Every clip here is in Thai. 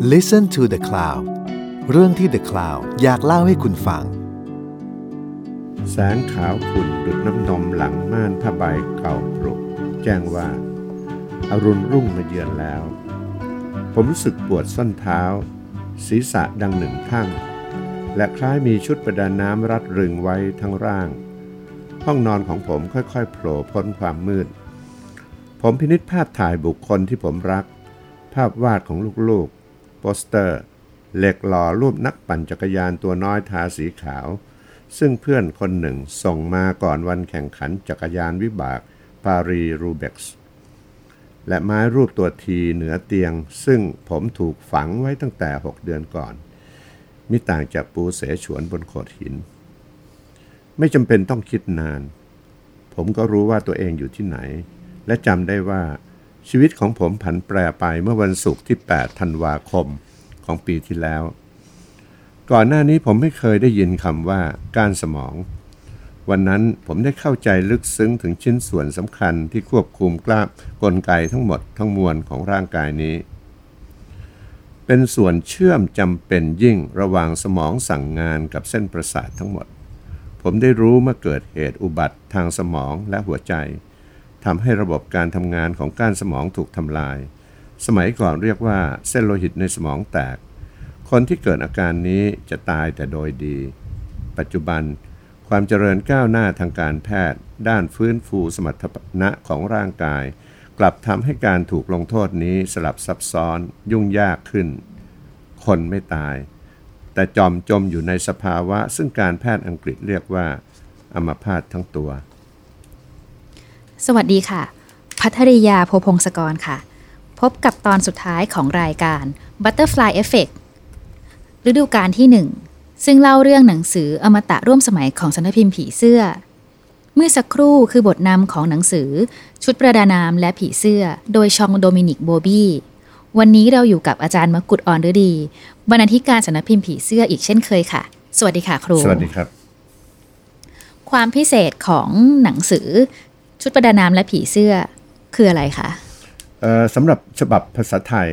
Listen to the Cloud เรื่องที่ The Cloud อยากเล่าให้คุณฟัง แสงขาวขุ่นดุดน้ำนมหลังม่านผ้าใบเก่าปรุก แจ้งว่าอารุณรุ่งมาเยือนแล้ว ผมรู้สึกปวดส้นเท้า ศีรษะดังหนึ่งทั้งและคล้ายมีชุดประดาน้ำรัดรึงไว้ทั้งร่าง ห้องนอนของผมค่อยๆโผล่พ้นความมืด ผมพินิษภาพถ่ายบุคคลที่ผมรัก ภาพวาดของลูกๆ สเตอร์ เหล็กหล่อรูปนักปั่นจักรยานตัวน้อยทาสีขาว ซึ่งเพื่อนคนหนึ่งส่งมาก่อนวันแข่งขันจักรยานวิบากปารีรูเบ็กซ์และไม้รูปตัวทีเหนือเตียง ซึ่งผมถูกฝังไว้ตั้งแต่ 6 เดือนก่อน มิต่างจากปูเสฉวนบนโขดหิน ไม่จำเป็นต้องคิดนาน ผมก็รู้ว่าตัวเองอยู่ที่ไหน และจำได้ว่า ชีวิตของผมผันแปรไปเมื่อวันศุกร์ที่ 8 ธันวาคมของปีที่แล้ว ก่อนหน้านี้ผมไม่เคยได้ยินคำว่าการสมอง วันนั้นผมได้เข้าใจลึกซึ้งถึงชิ้นส่วนสำคัญที่ควบคุมกล้ามกลไกทั้งหมดทั้งมวลของร่างกายนี้ เป็นส่วนเชื่อมจำเป็นยิ่งระหว่างสมองสั่งงานกับเส้นประสาททั้งหมด ผมได้รู้เมื่อเกิดเหตุอุบัติทางสมองและหัวใจ ทำให้ระบบการทำงานของก้านสมองถูกทำลาย สมัยก่อนเรียกว่าเส้นโลหิตในสมองแตก คนที่เกิดอาการนี้จะตายแต่โดยดี ปัจจุบันความเจริญก้าวหน้าทางการแพทย์ ด้านฟื้นฟูสมรรถนะของร่างกาย กลับทำให้การถูกลงโทษนี้สลับซับซ้อนยุ่งยากขึ้น คนไม่ตาย แต่จอมจมอยู่ในสภาวะซึ่งการแพทย์อังกฤษเรียกว่าอัมพาตทั้งตัว สวัสดีค่ะ พัทริยาโพพงศกรค่ะ พบกับตอนสุดท้ายของรายการ Butterfly Effect ฤดูกาลที่ 1 ซึ่งเล่าเรื่องหนังสืออมตะร่วมสมัยของสำนักพิมพ์ผีเสื้อ เมื่อสักครู่คือบทนำของหนังสือ ชุดประดาน้ำและผีเสื้อ โดยชองโดมินิกโบบี้วันนี้เราอยู่กับอาจารย์มกุฎอ่อนฤดี บรรณาธิการสำนักพิมพ์ผีเสื้ออีกเช่นเคยค่ะ สวัสดีค่ะครู สวัสดีครับ ความพิเศษของหนังสือ ชุดประดาน้ำและผีเสื้อคืออะไรคะสำหรับฉบับภาษาไทย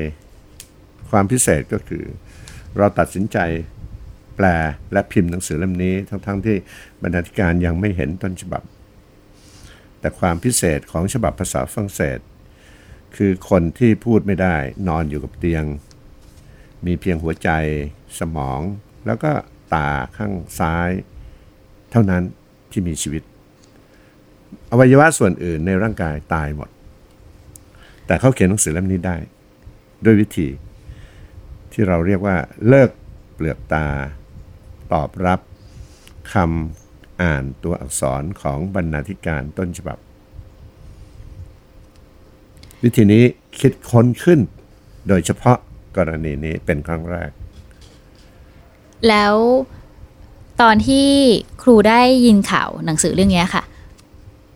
ความพิเศษก็คือ เราตัดสินใจแปลและพิมพ์หนังสือเล่มนี้ ทั้งๆทที่บรรณาธิการยังไม่เห็นต้นฉบับ แต่ความพิเศษของฉบับภาษาฝรั่งเศส คือคนที่พูดไม่ได้นอนอยู่กับเตียง มีเพียงหัวใจ สมอง แล้วก็ตาข้างซ้าย เท่านั้นที่มีชีวิต วัยวะส่วนอื่นในร่างกายตายหมด แต่เขาเขียนหนังสือเล่มนี้ได้ ด้วยวิธีที่เราเรียกว่าเลิกเปลือกตา ตอบรับคำอ่านตัวอักษรของบรรณาธิการต้นฉบับ วิธีนี้คิดค้นขึ้น โดยเฉพาะกรณีนี้เป็นครั้งแรก แล้วตอนที่ครูได้ยินข่าวหนังสือเรื่องนี้ค่ะ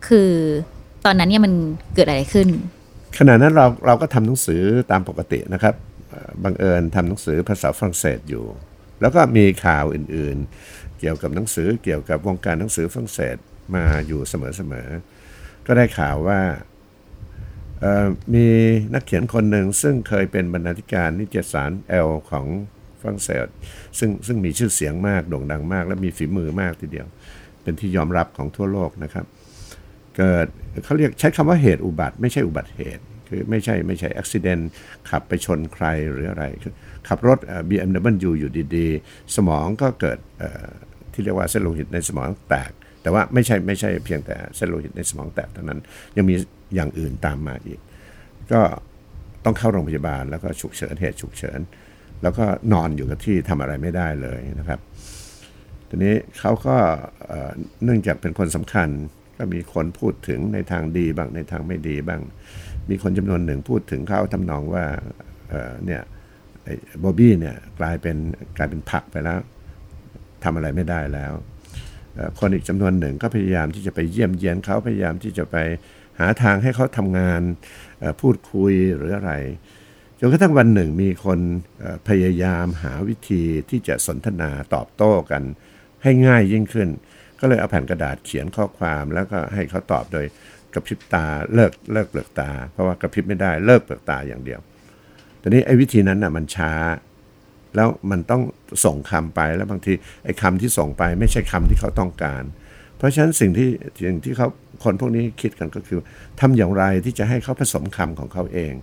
คือตอนนั้นเนี่ยมันเกิดอะไรขึ้น ขณะนั้นเราเราก็ทำหนังสือตามปกตินะครับบังเอิญทำหนังสือภาษาฝรั่งเศสอยู่ แล้วก็มีข่าวอื่นๆ เกี่ยวกับหนังสือเกี่ยวกับวงการหนังสือฝรั่งเศสมาอยู่เสมอๆก็ได้ข่าวว่ามีนักเขียนคนหนึ่งซึ่งเคยเป็นบรรณาธิการนิตยสารแอลของฝรั่งเศสซึ่งซึ่งมีชื่อเสียงมากโด่งดังมาก และมีฝีมือมากทีเดียว เป็นที่ยอมรับของทั่วโลกนะครับ เกิดเขาเรียกใช้คำว่าเหตุอุบัติ ไม่ใช่อุบัติเหตุคือไม่ใช่ไม่ใช่อุบิเหตุขับไปชนใครหรืออะไร ขับรถเอ่อ BMW อยู่ดีๆ สมองก็เกิดที่เรียกว่าเส้นโลหิตในสมองแตก แต่ว่าไม่ใช่ไม่ใช่เพียงแต่เส้นโลหิตในสมองแตกเท่านั้น ยังมีอย่างอื่นตามมาอีก ก็ต้องเข้าโรงพยาบาลแล้วก็ฉุกเฉินเหตุฉุกเฉิน แล้วก็นอนอยู่กับที่ทำอะไรไม่ได้เลยนะครับทีนี้เขาก็เนื่องจากเป็นคนสำคัญ ก็มีคนพูดถึงในทางดีบ้างในทางไม่ดีบ้าง มีคนจำนวนหนึ่งพูดถึงเขาทำนองว่าเเนี่ยบอบบี้เนี่ยกลายเป็นกลายเป็นผักไปแล้วทำอะไรไม่ได้แล้ว คนอีกจำนวนหนึ่งก็พยายามที่จะไปเยี่ยมเยียนเขาพยายามที่จะไปหาทางให้เขาทำงานพูดคุยหรืออะไรจนกระทั่งวันหนึ่งมีคนพยายามหาวิธีที่จะสนทนาตอบโต้กันให้ง่ายยิ่งขึ้น ก็เลยเอาแผ่นกระดาษเขียนข้อความแล้วก็ให้เขาตอบโดยกระพริบตาเลิกเลิกเปลือกตา เพราะว่ากระพริบไม่ได้เลิกเปลือกตาอย่างเดียวแต่นี้ไอ้วิธีนั้นน่ะมันช้า แล้วมันต้องส่งคำไปแล้วบางทีไอ้คำที่ส่งไปไม่ใช่คำที่เขาต้องการ เพราะฉะนั้นสิ่งที่สิ่งที่เขาคนพวกนี้คิดกันก็คือทำอย่างไรที่จะให้เขาผสมคำของเขาเอง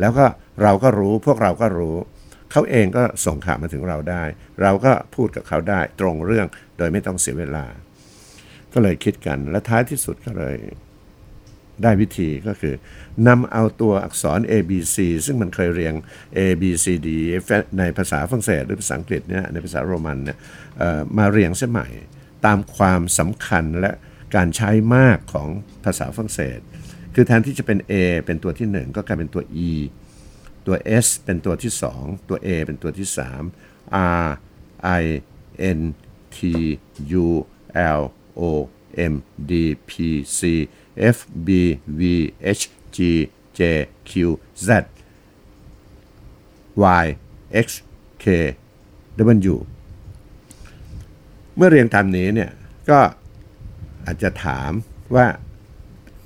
แล้วก็เราก็รู้พวกเราก็รู้ เขาเองก็ส่งข่าวมาถึงเราได้ เราก็พูดกับเขาได้ตรงเรื่องโดยไม่ต้องเสียเวลา ก็เลยคิดกันและท้ายที่สุดก็เลยได้วิธีก็คือนำเอาตัวอักษร A B C ซึ่งมันเคยเรียง A B C D ในภาษาฝรั่งเศสหรือภาษาอังกฤษเนี่ยในภาษาโรมันเนี่ยมาเรียงเสียใหม่ ตามความสำคัญและการใช้มากของภาษาฝรั่งเศส คือแทนที่จะเป็น A เป็นตัวที่ 1 ก็กลายเป็นตัว E ตัว S เป็นตัวที่ 2 ตัว A เป็นตัวที่ 3 R I N T U L O M D P C F B V H G J Q Z Y X K W เมื่อเรียงตามนี้เนี่ยก็อาจจะถามว่า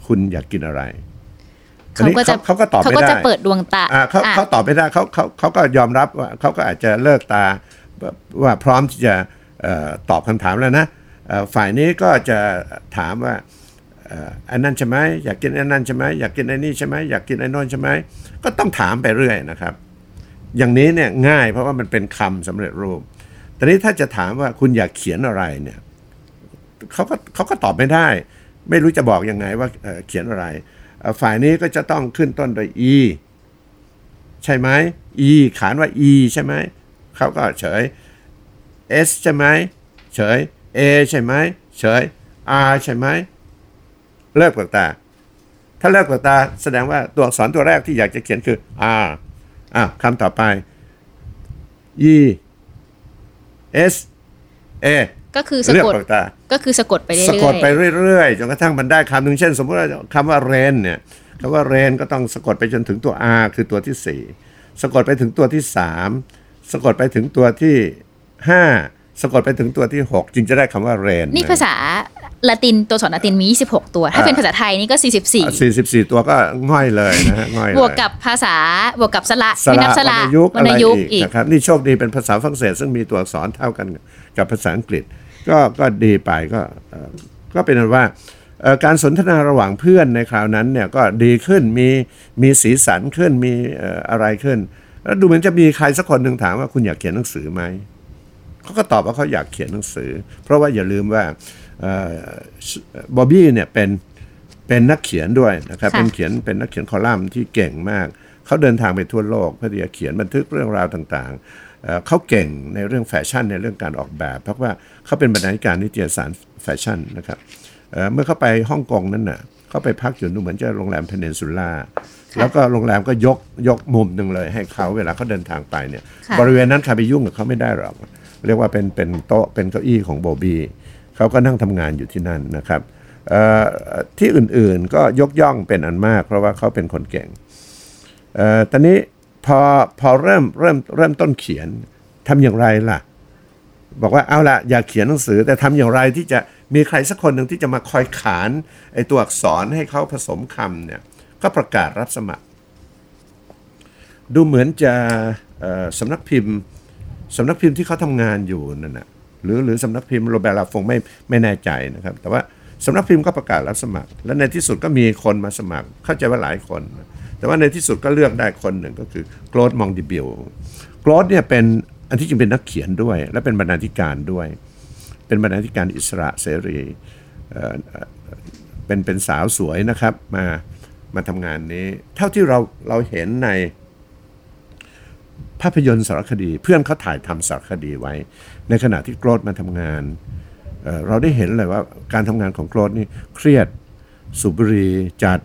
คุณอยากกินอะไร เขาก็จะอันนี้เขาก็ตอบเขาไม่ก็ได้จะเปิดดวงตาอ่าเขาอะเขาตอบไม่ได้เขาเขาเขาก็ยอมรับว่าเขาก็อาจจะเลิกตาว่าพร้อมที่จะเอ่อตอบคำถามแล้วนะเอ่อฝ่ายนี้ก็จะถามว่าเอ่ออันนั้นใช่ไหมอยากกินอันนั้นใช่ไหมอยากกินไอ้นี่ใช่ไหมอยากกินไอ้นนใช่ไหมก็ต้องถามไปเรื่อยนะครับ อย่างนี้เนี่ยง่ายเพราะว่ามันเป็นคำสำเร็จรูปแต่นี้ถ้าจะถามว่าคุณอยากเขียนอะไรเนี่ยเขาก็เขาก็ตอบไม่ได้ ไม่รู้จะบอกยังไงว่าเอ่อเขียนอะไรเอ่อ ฝ่ายนี้ก็จะต้องขึ้นต้นด้วย e ใช่ไหม e ขานว่า e ใช่ไหมเขาก็เฉย s ใช่ไหมเฉย a ใช่ไหมเฉย r ใช่ไหมเลิกปากตา ถ้าเลิกปากตาแสดงว่าตัวอักษรตัวแรกที่อยากจะเขียนคือ r อะคำต่อไป e s a ก็คือสะเลือกกดปากตาก็คือสะกดไปเรื่อยสะกดไปเรื่อยๆจนกระทั่งมันได้คำหนึ่งเช่น สมมติว่าคำว่าเรนเนี่ยคำว่าเรนก็ต้องสะกดไปจนถึงตัว R คือตัวที่สี่สะกดไปถึงตัวที่สามสะกดไปถึงตัวที่ห้าสะกดไปถึงตัวที่หกจึงจะได้คำว่าเรนนี่ภาษาละตินตัวสอนละตินมี 26 ตัว ถ้าเป็นภาษาไทยนี่ก็ 44สี่สิบสี่ตัวก็ง่อยเลยนะฮะง่อยเลยบวกกับภาษาบวกกับสระสไม่ระนับสวรระรณยุกต์วรอะรไรณยุกต์อีอีกกนะครับนี่โชคดีเป็นภาษาฝรั่งเศสซึ่งมีตัวอักษรเท่ากันกับภาษาอังกฤษ ก็ก็ดีไปก็เอ่อก็เป็นอันว่าเอ่อการสนทนาระหว่างเพื่อนในคราวนั้นเนี่ยก็ดีขึ้นมีมีสีสันขึ้นมีเอ่ออะไรขึ้น แล้วดูเหมือนจะมีใครสักคนหนึ่งถามว่าคุณอยากเขียนหนังสือไหมเขาก็ตอบว่าเขาอยากเขียนหนังสือ เพราะว่าอย่าลืมว่าบอบบี้เนี่ยเป็นเป็นนักเขียนด้วยนะครับค่ะเป็นเขียนเป็นนักเขียนคอลัมน์ที่เก่งมาก เขาเดินทางไปทั่วโลกเพื่อที่จะเขียนบันทึกเรื่องราวต่างๆเอ่อ เขาเก่งในเรื่องแฟชั่นในเรื่องการออกแบบ เพราะว่าเขาเป็นบรรณาธิการนิตยสารแฟชั่นนะครับเอ่อเมื่อเขาไปฮ่องกงนั้นน่ะเขาไปพักอยู่นู่นเหมือนจะโรงแรมเพนนินซูล่าแล้วก็โรงแรมก็ยกยกมุมหนึ่งเลย ให้เขาเวลาเขาเดินทางไปเนี่ยค่ะบริเวณนั้นใครไปยุ่งกับเขาไม่ได้หรอกเรียกว่าเป็นเป็นโต๊ะเป็นเก้าอี้ของโบบี้เขาก็นั่งทำงานอยู่ที่นั่นนะครับเอ่อที่อื่นๆก็ยกย่องเป็นอันมาก เพราะว่าเขาเป็นคนเก่งเอ่อตอนนี้ พอพอเริ่มเริ่มเริ่มต้นเขียนทำอย่างไรล่ะ บอกว่าเอาละอยากเขียนหนังสือแต่ทำอย่างไรที่จะมีใครสักคนหนึ่งที่จะมาคอยขานไอตัวอักษรให้เขาผสมคำเนี่ยก็ประกาศรับสมัคร ดูเหมือนจะสำนักพิมพ์สำนักพิมพ์ที่เขาทำงานอยู่นั่นนะหรือหรือสำนักพิมพ์โรแบร์ลาฟงไม่ไม่แน่ใจนะครับ แต่ว่าสำนักพิมพ์ก็ประกาศรับสมัคร และในที่สุดก็มีคนมาสมัครเข้าใจว่าหลายคน แต่ว่าในที่สุดก็เลือกได้คนหนึ่งก็คือโคลดมองดิบิลโคลดเนี่ยเป็นอันที่จริงเป็นนักเขียนด้วย และเป็นบรรณาธิการด้วย เป็นบรรณาธิการอิสระเสรีเป็นเป็นสาวสวยนะครับมามาทำงานนี้ เท่าที่เราเราเห็นในภาพยนตร์สารคดี เพื่อนเขาถ่ายทำสารคดีไว้ ในขณะที่โกรธมาทำงานเเราได้เห็นเลยว่าการทำงานของโกรธนี่เครียดสูบบุหรี่จัด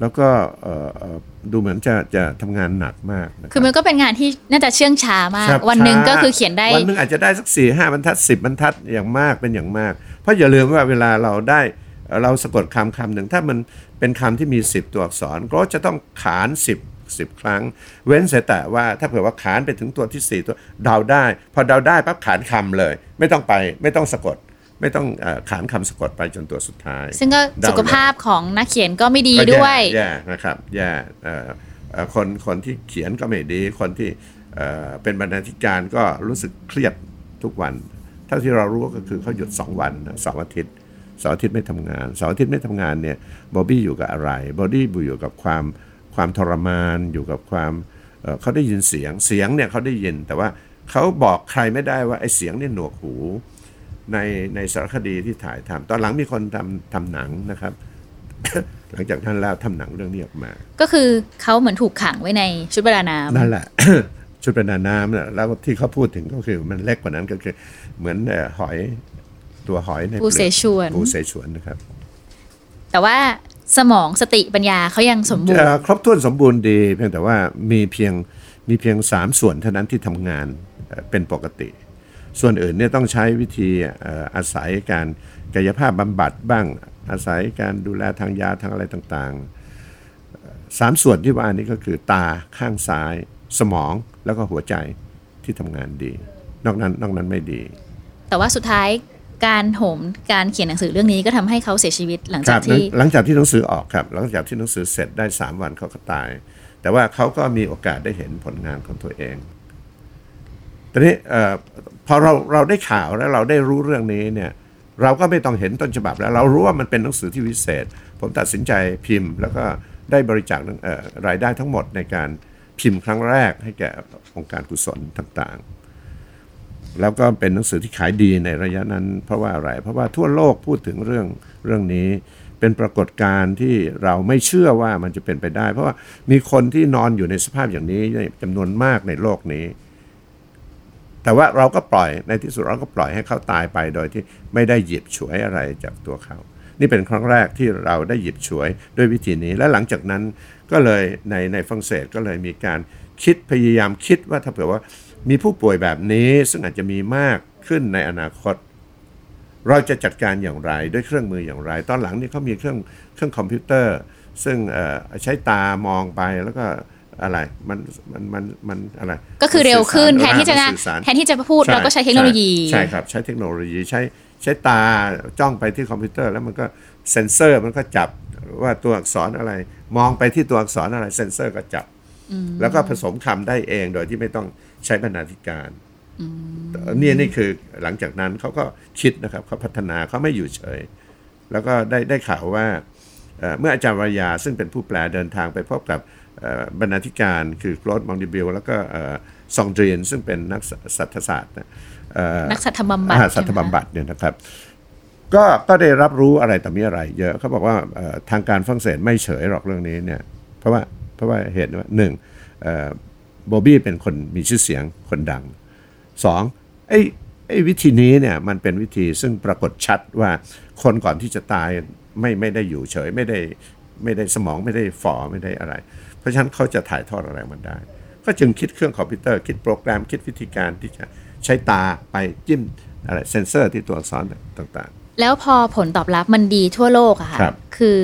แล้วก็เอ่อเอ่อดูเหมือนจะจะทำงานหนักมากนะรับคือมันก็เป็นงานที่น่าจะเชื่องช้ามากครับวันหนึ่งช้าก็คือเขียนได้ วันหนึ่งอาจจะได้สักสี่ห้าบรรทัดสิบบรรทัดอย่างมากเป็นอย่างมาก เพราะอย่าลืมว่าเวลาเราได้เอ่อเราสะกดคำคำหนึ่งถ้ามันเป็นคำที่มี10ตัวอักษร ก็จะต้องขาน10 10ครั้ง เว้นเสียแต่ว่าถ้าเผื่อว่าขานไปถึงตัวที่4ตัวเดาได้ พอเดาได้ปั๊บขานคำเลย ไม่ต้องไปไม่ต้องสะกด ไม่ต้องเออขานคำสะกดไปจนตัวสุดท้าย ซึ่งก็เดาเลยสุขภาพของนักเขียนก็ไม่ดีก็แด้วยแย่นะครับแย่เอ่อเอ่อคนคนที่เขียนก็ไม่ดี คนที่เอ่อเป็นบรรณาธิการก็รู้สึกเครียดทุกวัน เท่าที่เรารู้ก็คือเขาหยุด 2 วันนะเสาร์อาทิตย์เสาร์อาทิตย์ไม่ทำงานเสาร์อาทิตย์ไม่ทำงานเนี่ยบอบบี้อยู่กับอะไรบอบบี้อยู่กับความความทรมานอยู่กับความเอ่อเขาได้ยินเสียงเสียงเนี่ยเขาได้ยินแต่ว่าเขาบอกใครไม่ได้ว่าไอ้เสียงเนี่ยหนวกหู ในในสารคดีที่ถ่ายทำตอนหลังมีคนทำทำหนังนะครับ หลังจากนั้นแล้วทำหนังเรื่องนี้ออกมา ก็คือเขาเหมือนถูกขังไว้ในชุดประดาน้ำนั่นแหละ ชุดประดาน้ำน่ะแล้วที่เขาพูดถึงก็คือมันเล็กกว่านั้นก็คือ เหมือนเอ่อหอยตัวหอยในปูเสฉวนปูเสฉวนนะครับ แต่ว่าสมองสติปัญญาเขายังสมบูรเอ่ณ์อครบถ้วนสมบูรณ์ดี เพียงแต่ว่ามีเพียงมีเพียงสามส่วนเท่านั้นที่ทำงานเอ่อเป็นปกติ ส่วนอื่นเนี่ยต้องใช้วิธีเอ่ออาศัยการกายภาพบำบัดบ้าง อาศัยการดูแลทางยาทางอะไรต่างๆเอ่อสามส่วนที่ว่านี้ก็คือตาข้างซ้าย สมองแล้วก็หัวใจที่ทำงานดี นอกนั้นนอกนั้นไม่ดี แต่ว่าสุดท้ายการโหมการเขียนหนังสือเรื่องนี้ก็ทำให้เขาเสียชีวิตหลังคจารักบที่หลังจากที่หนังสือออกครับ หลังจากที่หนังสือเสร็จได้ 3 วันเขาก็ตาย แต่ว่าเขาก็มีโอกาสได้เห็นผลงานของตัวเองตอนนี้เอ่อ พอเราเราได้ข่าวแล้วเราได้รู้เรื่องนี้เนี่ยเราก็ไม่ต้องเห็นต้นฉบับแล้ว เรารู้ว่ามันเป็นหนังสือที่วิเศษ ผมตัดสินใจพิมพ์ แล้วก็ได้บริจาครายได้ทั้งหมดในการพิมพ์ครั้งแรกให้แก่องค์การกุศลต่างๆ แล้วก็เป็นหนังสือที่ขายดีในระยะนั้น เพราะว่าอะไร เพราะว่าทั่วโลกพูดถึงเรื่องเรื่องนี้ เป็นปรากฏการณ์ที่เราไม่เชื่อว่ามันจะเป็นไปได้ เพราะว่ามีคนที่นอนอยู่ในสภาพอย่างนี้จำนวนมากในโลกนี้ แต่ว่าเราก็ปล่อยในที่สุดเราก็ปล่อยให้เขาตายไปโดยที่ไม่ได้หยิบฉวยอะไรจากตัวเขา นี่เป็นครั้งแรกที่เราได้หยิบฉวยด้วยวิธีนี้ และหลังจากนั้นก็เลยในในฝรั่งเศสก็เลยมีการคิดพยายามคิดว่าถ้าเผื่อว่ามีผู้ป่วยแบบนี้ซึ่งอาจจะมีมากขึ้นในอนาคต เราจะจัดการอย่างไรด้วยเครื่องมืออย่างไร ตอนหลังนี่เขามีเครื่องเครื่องคอมพิวเตอร์ ซึ่งเออใช้ตามองไปแล้วก็ อะไรมันมันมันมันอะไร ก็คือเร็วขึ้นมัแทนที่จะสื่อสารสื่อสารแทนที่จะพูดเราก็ใช้เทคโนโลยี ใช่ครับ ใช้เทคโนโลยีใช้ใช้ตาจ้องไปที่คอมพิวเตอร์ แล้วมันก็เซ็นเซอร์มันก็จับว่าตัวอักษรอะไร มองไปที่ตัวอักษรอะไรเซ็นเซอร์ก็จับ แล้วก็ผสมคำได้เองโดยที่ไม่ต้องใช้บรรณาธิการนี่นี่คือหลังจากนั้นเขาก็คิดนะครับเขาพัฒนาเขาไม่อยู่เฉย แล้วก็ได้ได้ข่าวว่าเอ่อเมื่ออาจารย์วรายาซึ่งเป็นผู้แปลเดินทางไปพบกับเอ่อ บรรณาธิการคือโคลดมองดิบิลแล้วก็เอ่อซองเดรียนซึ่งเป็นนักสัตศาสตร์นะเอ่อนักสัตว์บำบัดอ่าใช่สัไหมตคะบำบัดเนี่ยนะครับก็ก็ได้รับรู้อะไรแต่มีอะไร เยอะเขาบอกว่าเอ่อทางการฝรั่งเศสไม่เฉยหรอกเรื่องนี้เนี่ยเพราะว่าเพราะว่าเหตุว่าหนึ่งโบบี้เป็นคนมีชื่อเสียงคนดังสองไอ้ไอ้วิธีนี้เนี่ยมันเป็นวิธีซึ่งปรากฏชัดว่าคนก่อนที่จะตายไม่ไม่ได้อยู่เฉยไม่ได้ไม่ได้สมองไม่ได้ฝ่อไม่ได้อะไรเพ ราะฉะนั้นเขาจะถ่ายทอดอะไรมันได้ ก็จึงคิดเครื่องคอมพิวเตอร์คิดโปรแกรมคิดวิธีการที่จะใช้ตาไปจิ้มอะไรเซนเซอร์ที่ตัวอักษรต่างแล้วพอผลตอบรับมันดีทั่วโลกอะค่ะครับคือ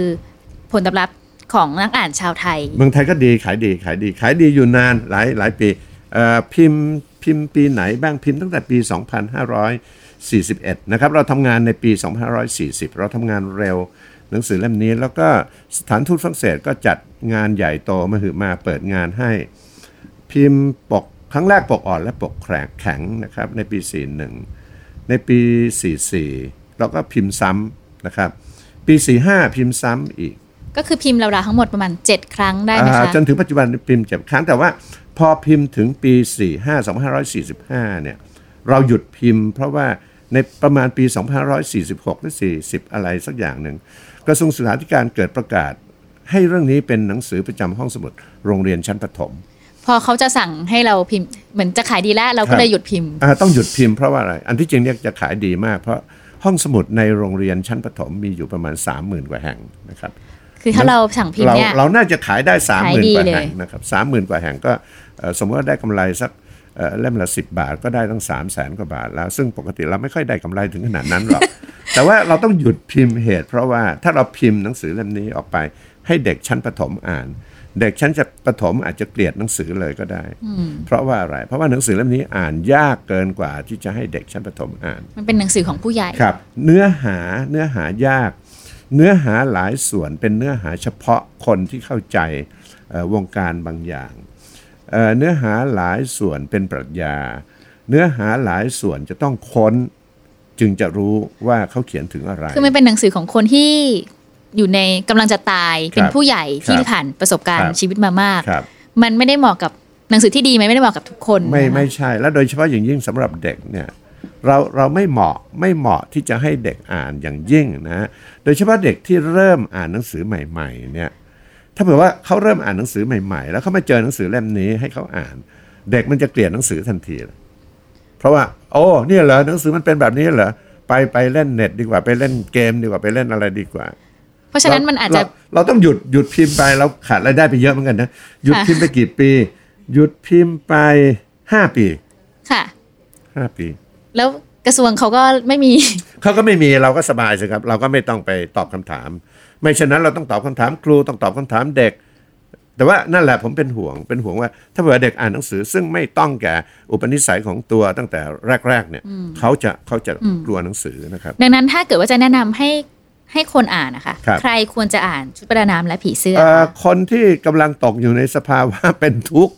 ผลตอบรับของนักอ่านชาวไทยๆเมืองไทยก็ดีขายดีขายดี ขายดีอยู่นานหลายหลายปีเอ่อพิมพ์พิมพ์ปีไหนบ้างพิมพ์ตั้งแต่ปี 2541 นะครับ เราทำงานในปี 2540 เราทำงานเร็ว หนังสือเล่มนี้ แล้วก็สถานทูตฝรั่งเศสก็จัดงานใหญ่โตมาหือมาเปิดงานให้ พิมพ์ปกครั้งแรกปกอ่อนและปกแข็งแข็งนะครับในปี 41 ในปี 44 เราก็พิมพ์ซ้ำนะครับ ปี 45 พิมพ์ซ้ำอีก ก็คือพิมพ์ราวๆทั้งหมดประมาณ 7 ครั้งได้ไหมอ่าคะจนถึงปัจจุบันพิมพ์เจ็ดครั้งแต่ว่าพอพิมพ์ถึงปี 45 2545 เนี่ยเราหยุดพิมพ์เพราะว่าในประมาณปี 2546 หรือ 40 อะไรสักอย่างหนึ่ง กระทรวงศึกษาธิการเกิดประกาศ ให้เรื่องนี้เป็นหนังสือประจำห้องสมุดโรงเรียนชั้นประถม พอเขาจะสั่งให้เราพิมพ์ เหมือนจะขายดีแล้วเราครัก็บเลยหยุดพิมพ์อ่าต้องหยุดพิมพ์เพราะว่าอะไร อันที่จริงเนี่ยจะขายดีมาก เพราะห้องสมุดในโรงเรียนชั้นประถมมีอยู่ประมาณ 30,000 กว่าแห่งนะครับคือถ้าเราสั่งพิมพ์เราเนี่ยเราน่าจะขายได้สามขาหยมื่นดีกว่าเลยแห่งนะครับสามหมื่นกว่าแห่งก็เอ่อสมมติว่าได้กำไรสักเอ่อเล่มละสิบบาทก็ได้ตั้งสามแสนกว่าบาทแล้ว ซึ่งปกติเราไม่ค่อยได้กำไรถึงขนาดนั้นหรอก แต่ว่าเราต้องหยุดพิมพ์เหตุ เพราะว่าถ้าเราพิมพ์หนังสือเล่มนี้ออกไป ให้เด็กชั้นประถมอ่าน เด็กชั้นจะประถมอาจจะเกลียดหนังสือเลยก็ได้ เพราะว่าอะไร เพราะว่าหนังสือเล่มนี้อ่านยากเกินกว่าที่จะให้เด็กชั้นประถมอ่าน มันเป็นหนังสือของผู้ใหญ่ครับ เนื้อหาเนื้อหายาก เนื้อหาหลายส่วนเป็นเนื้อหาเฉพาะคนที่เข้าใจเอ่อวงการบางอย่างเอ่อเนื้อหาหลายส่วนเป็นปรัชญา เนื้อหาหลายส่วนจะต้องค้น จึงจะรู้ว่าเขาเขียนถึงอะไร คือมันเป็นหนังสือของคนที่อยู่ในกำลังจะตายครับเป็นผู้ใหญ่ที่ครับผ่านประสบการคณ์รับชีวิตมามากครับมันไม่ได้เหมาะกับหนังสือที่ดีมันไม่ได้เหมาะกับทุกคน ไม่นะคะไม่ใช่ แล้วโดยเฉพาะอย่างยิ่งสำหรับเด็กเนี่ยเราเราไม่เหมาะไม่เหมาะที่จะให้เด็กอ่านอย่างยิ่งนะโดยเฉพาะเด็กที่เริ่มอ่านหนังสือใหม่ ๆ เนี่ยถ้าเผื่อว่าเขาเริ่มอ่านหนังสือใหม่ ๆ แล้วเขามาเจอหนังสือเล่มนี้ให้เขาอ่าน เด็กมันจะเกลียดหนังสือทันทีเลย เพราะว่า โอ้เนี่ยเหรอหนังสือมันเป็นแบบนี้เหรอไปไปเล่นเน็ตดีกว่าไปเล่นเกมดีกว่าไปเล่นอะไรดีกว่า เพราะฉะนั้นมันอาจจะเรเราต้องหยุดหยุดพิมพ์ไปเราขาดรายได้ไปเยอะเหมือนกันนะหยุดค่ะพิมพ์ไปกี่ปี หยุดพิมพ์ไปห้าปีค่ะห้าปี แล้วกระทรวงเขาก็ไม่มี เขาก็ไม่มีเราก็สบายสิครับ เราก็ไม่ต้องไปตอบคำถาม ไม่เช่นนั้นเราต้องตอบคำถามครูต้องตอบคำถามเด็ก แต่ว่านั่นแหละผมเป็นห่วงเป็นห่วงว่า ถ้าเผื่อเด็กอ่านหนังสือ ซึ่งไม่ต้องแก่อุปนิสัยของตัวตั้งแต่แรก ๆ เนี่ยเขาจะเขาจะกลัวหนังสือนะครับ ดังนั้นถ้าเกิดว่าจะแนะนำให้ให้คนอ่านนะคะครับใครควรจะอ่านชุดประดาน้ำและผีเสื้อเอ่อคะคนที่กำลังตกอยู่ในสภาวะเป็นทุกข์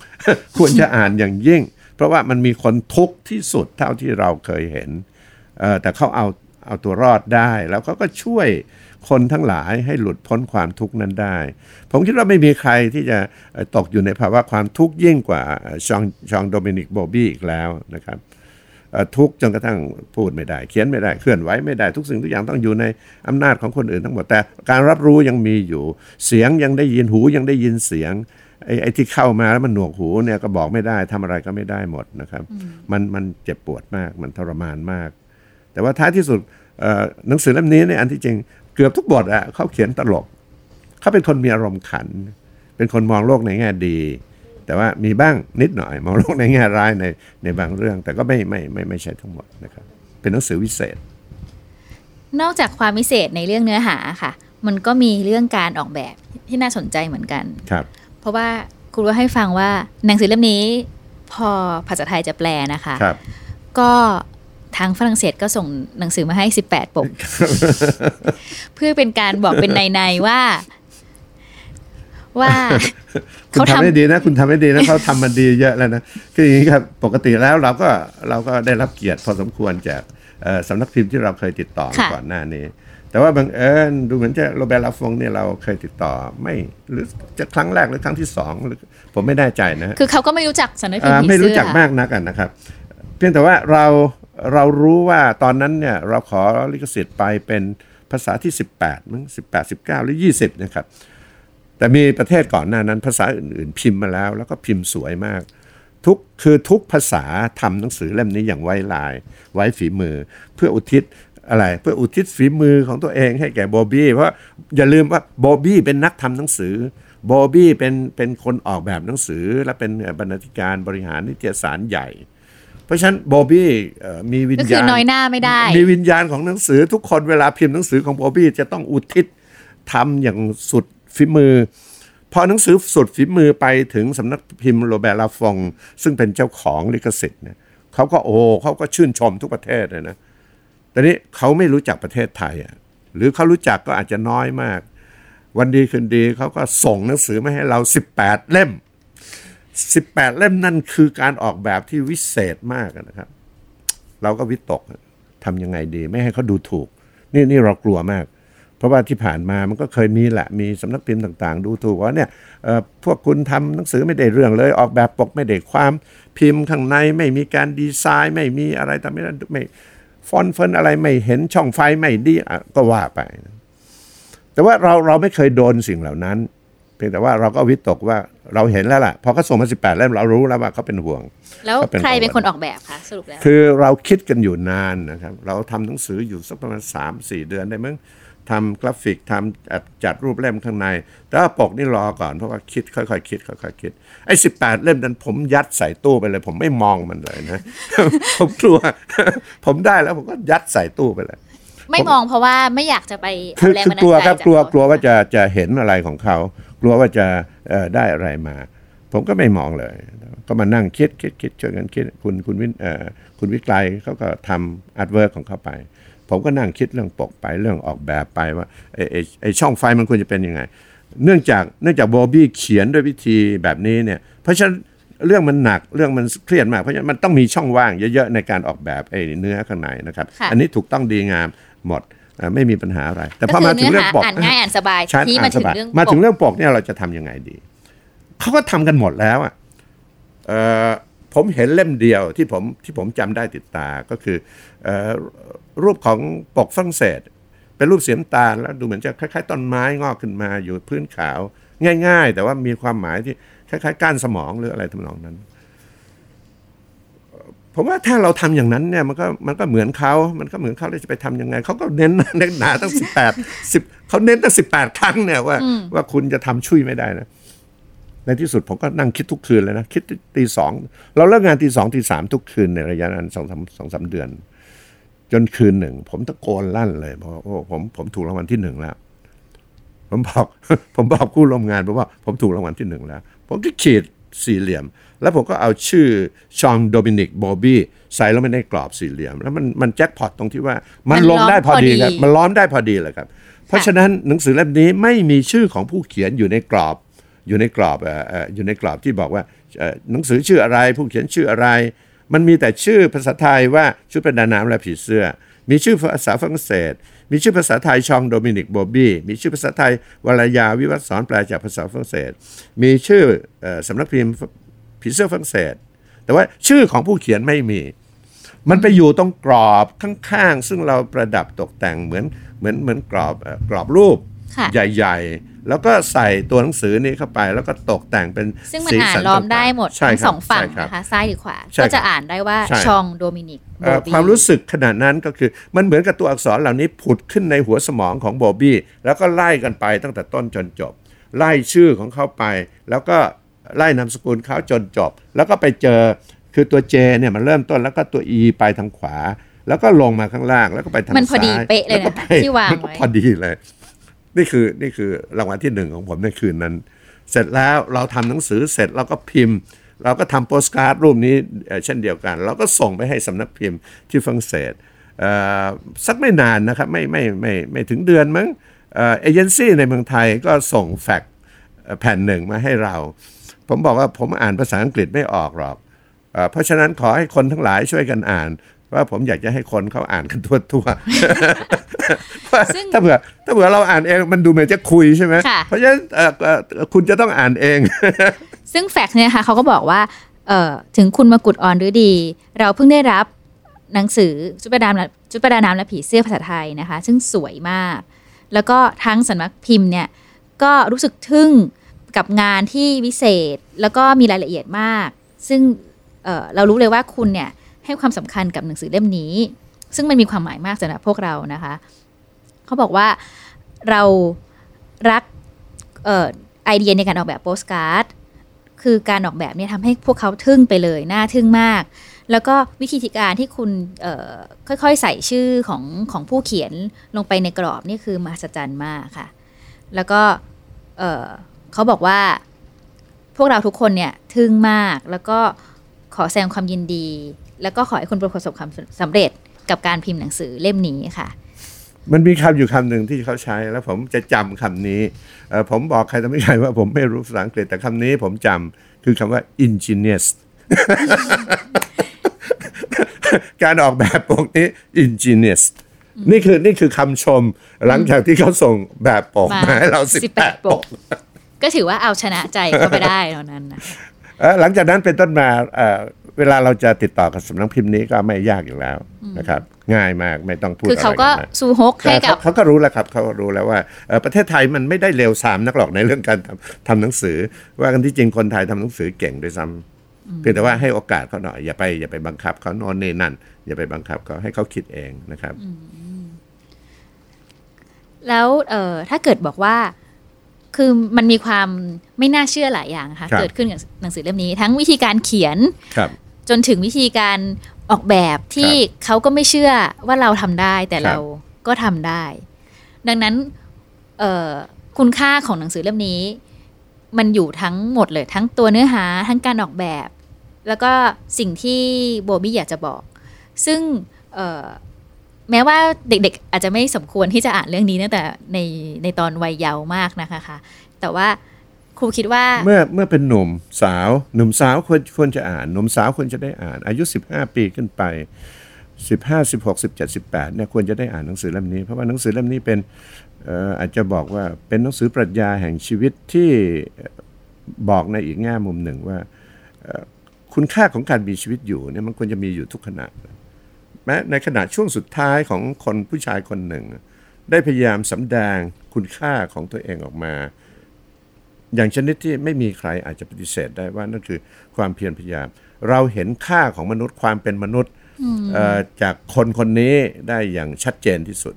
ควรจะอ่านอย่างยิ่ง เพราะว่ามันมีคนทุกข์ที่สุดเท่าที่เราเคยเห็นเอ่อแต่เขาเอาเอาตัวรอดได้แล้วเขาก็ช่วย คนทั้งหลายให้หลุดพ้นความทุกข์นั้นได้ ผมคิดว่าไม่มีใครที่จะเอ่อตกอยู่ในภาวะความทุกข์ยิ่งกว่าเอ่อชองชองโดมินิกโบบี้อีกแล้วนะครับเอ่อทุกข์จนกระทั่งพูดไม่ได้ เขียนไม่ได้เคลื่อนไหวไม่ได้ทุกสิ่งทุกอย่างต้องอยู่ในอำนาจของคนอื่นทั้งหมดแต่การรับรู้ยังมีอยู่เสียงยังได้ยินหูยังได้ยินเสียงไอ้ไอ้ที่เข้ามาแล้วมันหนวกหูเนี่ยก็บอกไม่ได้ทำอะไรก็ไม่ได้หมดนะครับ มันมันเจ็บปวดมากมันทรมานมาก แต่ว่าท้ายที่สุดเอ่อหนังสือเล่มนี้เนี่ยอันที่จริง เกือบทุกบทอะเขาเขียนตลก เขาเป็นคนมีอารมณ์ขัน เป็นคนมองโลกในแง่ดี แต่ว่ามีบ้างนิดหน่อย มองโลกในแง่ร้ายในในบางเรื่อง แต่ก็ไม่ไม่ไม่ไม่ใช่ทั้งหมดนะครับ เป็นหนังสือวิเศษ นอกจากความพิเศษในเรื่องเนื้อหาค่ะ มันก็มีเรื่องการออกแบบที่น่าสนใจเหมือนกันครับ เพราะว่าครูรู้ให้ฟังว่าหนังสือเล่มนี้พอภาษาไทยจะแปลนะคะครับก็ ทางฝรั่งเศสก็ส่งหนังสือมาให้ 18 ปก เพื่อเป็นการบอกเป็นในๆว่า ว่าคุณเขาทำทำได้ดีนะ คุณทำได้ดีนะเขาทำมาดีเยอะแล้วนะคืออย่างนี้ครับปกติแล้วเราก็เราก็ได้รับเกียรติพอสมควรจากเอ่อสำนักพิมพ์ที่เราเคยติดต่อมาค่ะก่อนหน้านี้แต่ว่าบังเอิญดูเหมือนจะโรเบร์ตลาฟงเนี่ยเราเคยติดต่อไม่หรือจะครั้งแรกหรือครั้งที่สองหรือผมไม่แน่ใจนะ คือเขาก็ไม่รู้จักสำนักพิมอ่าพ์ผีไม่รู้เสื้อจักมากนักกันนะครับ เพียงแต่ว่าเรา เรารู้ว่าตอนนั้นเนี่ยเราขอลิขสิทธิ์ไปเป็นภาษาที่ 18มั้ง18 19 หรือ 20นะครับแต่มีประเทศก่อนหน้านั้นภาษาอื่นๆ พิมพ์มาแล้ว แล้วก็พิมพ์สวยมาก ทุกคือทุกภาษาทำหนังสือเล่มนี้อย่างไว้ลาย ไว้ฝีมือ เพื่ออุทิศอะไรเพื่ออุทิศฝีมือของตัวเองให้แก่โบบี้เพราะอย่าลืมว่าโบบี้เป็นนักทำหนังสือโบบี้เป็นเป็นคนออกแบบหนังสือและเป็นบรรณาธิการบริหารนิตยสารใหญ่ เพราะฉะนั้นโบบี้เอ่อมีวิญก็คือญาณน้อยหน้าไม่ได้ มีวิญญาณของหนังสือทุกคนเวลาพิมพ์หนังสือของโบบี้จะต้องอุทิศทำอย่างสุดฝีมือพอหนังสือสุดฝีมือไปถึงสำนักพิมพ์โรแบร์ตลาฟองซึ่งเป็นเจ้าของลิขสิทธิ์เนี่ยเขาก็โอ้เขาก็ชื่นชมทุกประเทศเลยนะแต่นี้เขาไม่รู้จักประเทศไทยอะหรือเขารู้จักก็อาจจะน้อยมาก วันดีคืนดีเขาก็ส่งหนังสือมาให้เรา 18 เล่ม 18 เล่มนั่นคือการออกแบบที่วิเศษมากนะครับ เราก็วิตกทำยังไงดี ไม่ให้เขาดูถูก นี่นี่เรากลัวมาก เพราะว่าที่ผ่านมามันก็เคยมีแหละ มีสำนักพิมพ์ต่างๆ ดูถูกว่าเนี่ยพวกคุณทำหนังสือไม่ได้เรื่องเลย ออกแบบปกไม่ได้ความพิมพ์ข้างในไม่มีการดีไซน์ ไม่มีอะไรทำไม่ได้ไม่ฟอนต์เฟินอะไรไม่เห็นช่องไฟไม่ดีก็ว่าไป แต่ว่าเราเราไม่เคยโดนสิ่งเหล่านั้น เพียงแต่ว่าเราก็วิตกว่าเราเห็นแล้วล่ะพอเขาส่งมา18เล่มเรารู้แล้วว่าเขาเป็นห่วง แล้วก็เป็นใครเป็นประวัติคนออกแบบคะสรุปแล้วคือเราคิดกันอยู่นานนะครับ เราทำหนังสืออยู่สักประมาณ3 4เดือนได้มั้งทำกราฟิกทำจัดจัดรูปเล่มข้างใน แต่ว่าปกนี่รอก่อนเพราะว่าคิดค่อยๆคิดค่อยๆคิดไอ้สิเล่มนั้นผมยัดใส่ตู้ไปเลย ผมไม่มองมันเลยนะ ผมกลัว ผมได้แล้วผมก็ยัดใส่ตู้ไปเลยไม่มองเพราะว่าไม่อยากจะไปคือเอาแรงคือบันดาลกลัวใจครับจากกลัวเขกลัวว่าจะจะเห็นอะไรของเขาก ลัวว่าจะเอ่อได้อะไรมา ผมก็ไม่มองเลย ก็มานั่งคิดคิดคิดช่วยกันคิดคุณคุณวินเอ่อคุณวิไกลเขาก็ทำอาร์ตเวิร์กของเขาไป ผมก็นั่งคิดเรื่องปกไปเรื่องออกแบบไปว่าไอ้ไอ้ไอ้ช่องไฟมันควรจะเป็นยังไง เนื่องจากเนื่องจากโบบี้เขียนด้วยวิธีแบบนี้เนี่ยเพราะฉะนั้นเรื่องมันหนักเรื่องมันเครียดมากเพราะฉะนั้นมันต้องมีช่องว่างเยอะๆในการออกแบบไอ้เนื้อข้างในนะครับค่ะอันนี้ถูกต้องดีงามหมดเอ่อ ไม่มีปัญหาอะไร แต่ก็พอคือมาถึงเนื้อเรื่องหาปกอ่านง่ายอ่านสบายใช่ที่มาอ่านถึสงบายเรื่องมาถึงปกเรื่องปกเนี่ยเราจะทำยังไงดีเขาก็ทำกันหมดแล้วอะเอ่อผมเห็นเล่มเดียวที่ผมที่ผมจำได้ติดตาก็คือเอ่อรูปของปกฝรั่งเศส เป็นรูปเสียมตาลแล้วดูเหมือนจะคล้ายๆต้นไม้งอกขึ้นมาอยู่พื้นขาว ง่าย ๆ แต่ว่ามีความหมายที่คล้ายๆก้านสมองหรืออะไรทำนองนั้น ผมว่าถ้าเราทำอย่างนั้นเนี่ยมันก็มันก็เหมือนเขา มันก็เหมือนเขาเลยจะไปทำยังไง เขาก็เน้นเน้นหนาตั้งสิบแปดสิบเขาเน้นตั้งสิบแปดครั้งเนี่ยว่าว่าคุณจะทำช่วยไม่ได้นะในที่สุดผมก็นั่งคิดทุกคืนเลยนะ คิดตีสองเราเลิกงานตีสองตีสามทุกคืนในระยะนั้นสองสามสองสามเดือน จนคืนหนึ่ง ผมตะโกนลั่นเลยบอกว่าโอ้ผมผมถูกรางวัลที่หนึ่งแล้ว ผมบอก ผมบอกคู่ร่วมงานผมว่าผมถูกรางวัลที่หนึ่งแล้ว ผมก็ขีดสี่เหลี่ยม แล้วผมก็เอาชื่อฌองโดมินิกโบบี้ใส่แล้วไม่ในกรอบสี่เหลี่ยม แล้วมันมันแจ็คพอตตรงที่ว่ามันมันลงได้พอดีล้อมพอดีครับมันล้อมได้พอดีเลยครับ เพราะฉะนั้นหนังสือเล่มนี้ไม่มีชื่อของผู้เขียนอยู่ในกรอบ อยู่ในกรอบเอ่อเอ่ออยู่ในกรอบที่บอกว่าเอ่อหนังสือชื่ออะไรผู้เขียนชื่ออะไร มันมีแต่ชื่อภาษาไทยว่าชุดประดาน้ำและผีเสื้อ มีชื่อภาษาฝรั่งเศส มีชื่อภาษาไทยฌองโดมินิกโบบี้มีชื่อภาษาไทยวรยาวิวัฒน์สอนแปลจากภาษาฝรั่งเศส มีชื่อเอ่อสำนักพิมพ์ ผีเสื้อฝรั่งเศส แต่ว่าชื่อของผู้เขียนไม่มี มันไปอยู่ตรงกรอบข้างๆ ซึ่งเราประดับตกแต่งเหมือนเหมือนเหมือนกรอบเอ่อกรอบรูปค่ะใหญ่ ๆ แล้วก็ใส่ตัวหนังสือนี้เข้าไป แล้วก็ตกแต่งเป็นซึ่งมันสีอ่านสัล้อมต่างๆได้หมดใช่ทั้งครับสองฝั่งใช่รับนะคะซ้ายหรือขวาใช่ครับก็จะอ่านได้ว่าใช่ชองโดมินิกเอ่อโบบี้ความรู้สึกขนาดนั้นก็คือมันเหมือนกับตัวอักษรเหล่านี้ผุดขึ้นในหัวสมองของโบบี้แล้วก็ไล่กันไปตั้งแต่ต้นจนจบ ไล่ชื่อของเขาไป แล้วก็ ไล่นามสกุลเขาจนจบ แล้วก็ไปเจอคือตัว J เนี่ยมันเริ่มต้นแล้วก็ตัว E ไปทางขวา แล้วก็ลงมาข้างล่างแล้วก็ไปทางซ้ายมันพอดีเป๊ะเลยแวก็นะคะไปที่วางมันก็ไว้พอดีเลย นี่คือนี่คือรางวัลที่หนึ่งของผมในคืนนั้น เสร็จแล้วเราทำหนังสือเสร็จเราก็พิมพ์ เราก็ทำโปสการ์ดรูปนี้เอ่อเช่นเดียวกัน เราก็ส่งไปให้สำนักพิมพ์ที่ฝรั่งเศสเอ่อสักไม่นานนะครับไม่ไม่ไม่ไม่ถึงเดือนมั้งเอ่อเอเจนซี่ในเมืองไทยก็ส่งแฟกซ์เอ่อแผ่นหนึ่งมาให้เรา ผมบอกว่าผมอ่านภาษาอังกฤษไม่ออกหรอกเอ่อเพราะฉะนั้นขอให้คนทั้งหลายช่วยกันอ่าน ว่าผมอยากจะให้คนเขาอ่านกันทั่วทั่วๆว่าซึ่งถ้าเผื่อถ้าเผื่อเราอ่านเองมันดูเหมือนจะคุยใช่ไหมค่ะเพราะฉะนั้นเอ่อเอ่อคุณจะต้องอ่านเอง ซึ่งแฟกซ์เนี่ยค่ะเขาก็บอกว่าเอ่อถึงคุณมากุฎอ่อนหรือดี เราเพิ่งได้รับหนังสือชุดประดาน้ำและชุดประดาน้ำและผีเสื้อภาษาไทยนะคะ ซึ่งสวยมาก แล้วก็ทั้งสำนักพิมพ์เนี่ยก็รู้สึกทึ่ง กับงานที่วิเศษแล้วก็มีรายละเอียดมาก ซึ่งเเรารู้เลยว่าคุณเนี่ยให้ความสำคัญกับหนังสือเล่มนี้ ซึ่งมันมีความหมายมากสำหรับพวกเรานะคะ เขาบอกว่าเรารักออไอเดียในการออกแบบโปสการ์ดคือการออกแบบเนี่ยทำให้พวกเขาทึ่งไปเลยน่าทึ่งมาก แล้วก็วิธีการที่คุณค่อยๆใส่ชื่อของของผู้เขียนลงไปในกรอบนี่คือมหัศจรรย์มากค่ะ แล้วก็ เขาบอกว่าพวกเราทุกคนเนี่ยทึ่งมากแล้วก็ขอแสดงความยินดี แล้วก็ขอให้คุณประสบความสำเร็จกับการพิมพ์หนังสือเล่มนี้ค่ะ มันมีคำอยู่คำหนึ่งที่เขาใช้แล้วผมจะจำคำนี้ ผมบอกใครต่ไม่ใครว่าผมไม่รู้ภาษาอังกฤษแต่คำนี้ผมจำคือคำว่า ingenious การออกแบบปกนี้ ingenious นี่คือนี่คือคำชมหลังจากที่เขาส่งแบบปกมาให้เรา18 18ปก ก็ถือว่าเอาชนะใจเขาไปได้ตอนนั้นนะเอ่อหลังจากนั้นเป็นต้นมาเอ่อเวลาเราจะติดต่อกับสำนักพิมพ์นี้ก็ไม่ยากอยู่แล้วนะครับ ง่ายมากไม่ต้องพูดคือเขาอะไรก็นมากซูฮกให้กับเขาเขาก็รู้แล้วครับเขาก็รู้แล้วว่าเอ่อประเทศไทยมันไม่ได้เร็วสามนักหรอกในเรื่องการทำทำหนังสือ ว่ากันที่จริงคนไทยทำหนังสือเก่งด้วยซ้ำเพียงแต่ว่าให้โอกาสเขาหน่อยอย่าไปอย่าไปบังคับเขาโนอนนี่นั่น อย่าไปบังคับเขาให้เขาคิดเองนะครับ แล้วเอ่อถ้าเกิดบอกว่า คือมันมีความไม่น่าเชื่อหลายอย่างค่ะครับเกิดขึ้นกับหนังสือเล่มนี้ ทั้งวิธีการเขียนครับจนถึงวิธีการออกแบบที่เขาก็ไม่เชื่อว่าเราทำได้แต่ครับเราก็ทำได้ ดังนั้นเอ่อคุณค่าของหนังสือเล่มนี้ มันอยู่ทั้งหมดเลยทั้งตัวเนื้อหาทั้งการออกแบบ แล้วก็สิ่งที่โบบี้อยากจะบอก ซึ่งเอ่อ แม้ว่าเด็กๆ อาจจะไม่สมควรที่จะอ่านเรื่องนี้ตั้งแต่ในในตอนวัยเยาว์มากนะคะคะแต่ว่าครูคิดว่าเมื่อเมื่อเป็นหนุ่มสาว หนุ่มสาวควรควรจะอ่าน หนุ่มสาวควรจะได้อ่าน อายุ 15 ปีขึ้นไป 15 16 17 18เนี่ยควรจะได้อ่านหนังสือเล่มนี้ เพราะว่าหนังสือเล่มนี้เป็นอาจจะบอกว่าเป็นหนังสือปรัชญาแห่งชีวิตที่บอกในอีกแง่มุมหนึ่งว่า คุณค่าของการมีชีวิตอยู่เนี่ยมันควรจะมีอยู่ทุกขณะ แม้ในขณะช่วงสุดท้ายของคนผู้ชายคนหนึ่ง ได้พยายามสำแดงคุณค่าของตัวเองออกมา อย่างชนิดที่ไม่มีใครอาจจะปฏิเสธได้ว่านั่นคือความเพียรพยายาม เราเห็นค่าของมนุษย์ความเป็นมนุษย์เอ่อจากคนคนนี้ได้อย่างชัดเจนที่สุด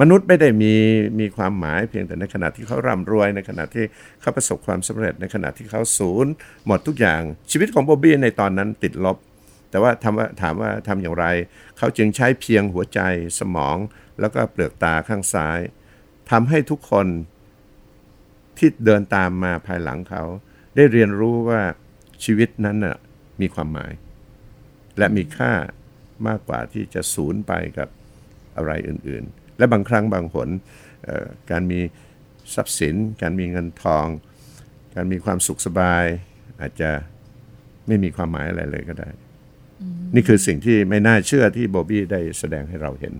มนุษย์ไม่ได้มีมีความหมายเพียงแต่ในขณะที่เขาร่ำรวย ในขณะที่เขาประสบความสำเร็จในขณะที่เขาศูนย์หมดทุกอย่างชีวิตของโบบี้ในตอนนั้นติดลบ แต่ว่าถามว่าถามว่าทำอย่างไร เขาจึงใช้เพียงหัวใจสมอง แล้วก็เปลือกตาข้างซ้ายทำให้ทุกคนที่เดินตามมาภายหลังเขา ได้เรียนรู้ว่าชีวิตนั้นน่ะมีความหมาย และมีค่ามากกว่าที่จะสูญไปกับอะไรอื่นๆ และบางครั้งบางหนการมีทรัพย์สิน การมีเงินทอง การมีความสุขสบาย อาจจะไม่มีความหมายอะไรเลยก็ได้ นี่คือสิ่งที่ไม่น่าเชื่อที่โบบี้ได้แสดงให้เราเห็น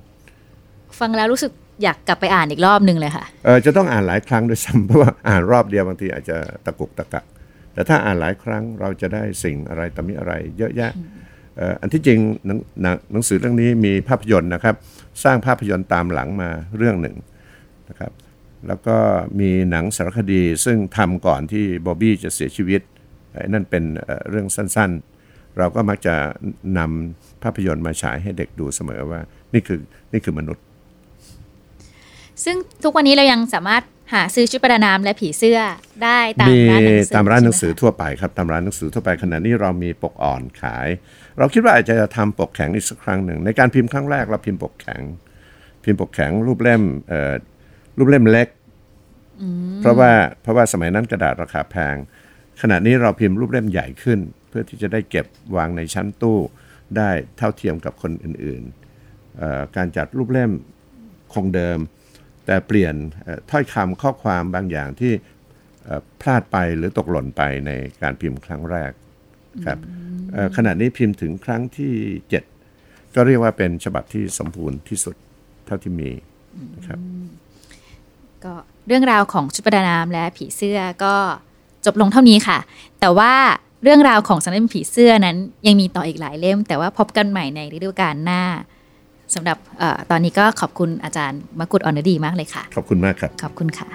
ฟังแล้วรู้สึกอยากกลับไปอ่านอีกรอบหนึ่งเลยค่ะเออจะต้องอ่านหลายครั้งด้วยซ้ำเพราะว่าอ่านรอบเดียวบางทีอาจจะตะกุกตะกักแต่ถ้าอ่านหลายครั้งเราจะได้สิ่งอะไรต่อมีอะไร เยอะแยะเอ่ออันที่จริงหนังหนังหนังสือเรื่องนี้มีภาพยนตร์นะครับ สร้างภาพยนตร์ตามหลังมาเรื่องหนึ่งนะครับ แล้วก็มีหนังสารคดีซึ่งทำก่อนที่บอบบี้จะเสียชีวิตไอ้นั่นเป็นเอ่อเรื่องสั้นๆ เราก็มักจะนำภาพยนตร์มาฉายให้เด็กดูเสมอว่า นี่คือนี่คือมนุษย์ ซึ่งทุกวันนี้เรายังสามารถหาซื้อชุดประดาน้ำและผีเสื้อได้ตามมีร้านหนังสือตามร้านหนังสือใช่ไมคะทั่วไปครับตามร้านหนังสือทั่วไปขณะนี้เรามีปกอ่อนขาย เราคิดว่าอาจจะทำปกแข็งอีกสักครั้งหนึ่งในการพิมพ์ครั้งแรกเราพิมพ์ปกแข็ง พิมพ์ปกแข็งรูปเล่มเอ่อรูปเล่มเล็ก เพราะว่าเพราะว่าสมัยนั้นกระดาษราคาแพง ขณะนี้เราพิมพ์รูปเล่มใหญ่ขึ้น เพื่อที่จะได้เก็บวางในชั้นตู้ ได้เท่าเทียมกับคนอื่นๆเอ่อการจัดรูปเล่มคงเดิม แต่เปลี่ยนเอ่อถ้อยคำข้อความบางอย่างที่เอ่อพลาดไปหรือตกหล่นไปในการพิมพ์ครั้งแรกครับเอ่อขณะนี้พิมพ์ถึงครั้งที่ 7 ก็เรียกว่าเป็นฉบับที่สมบูรณ์ที่สุดเท่าที่มีนะครับก็เรื่องราวของชุดประดาน้ำและผีเสื้อก็ จบลงเท่านี้ค่ะ แต่ว่าเรื่องราวของสังเล่มผีเสื้อนั้นยังมีต่ออีกหลายเล่ม แต่ว่าพบกันใหม่ในฤดูกาลหน้าสำหรับเออตอนนี้ก็ขอบคุณอาจารย์มกุฎอ่อนดีมากเลยค่ะ ขอบคุณมากครับ ขอบคุณค่ะ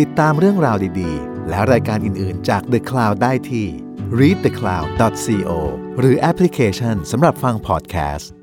ติดตามเรื่องราวดีๆ และรายการอื่นๆจาก The Cloud ได้ที่ readthecloud.co หรือแอปพลิเคชันสำหรับฟังพอดแคสต์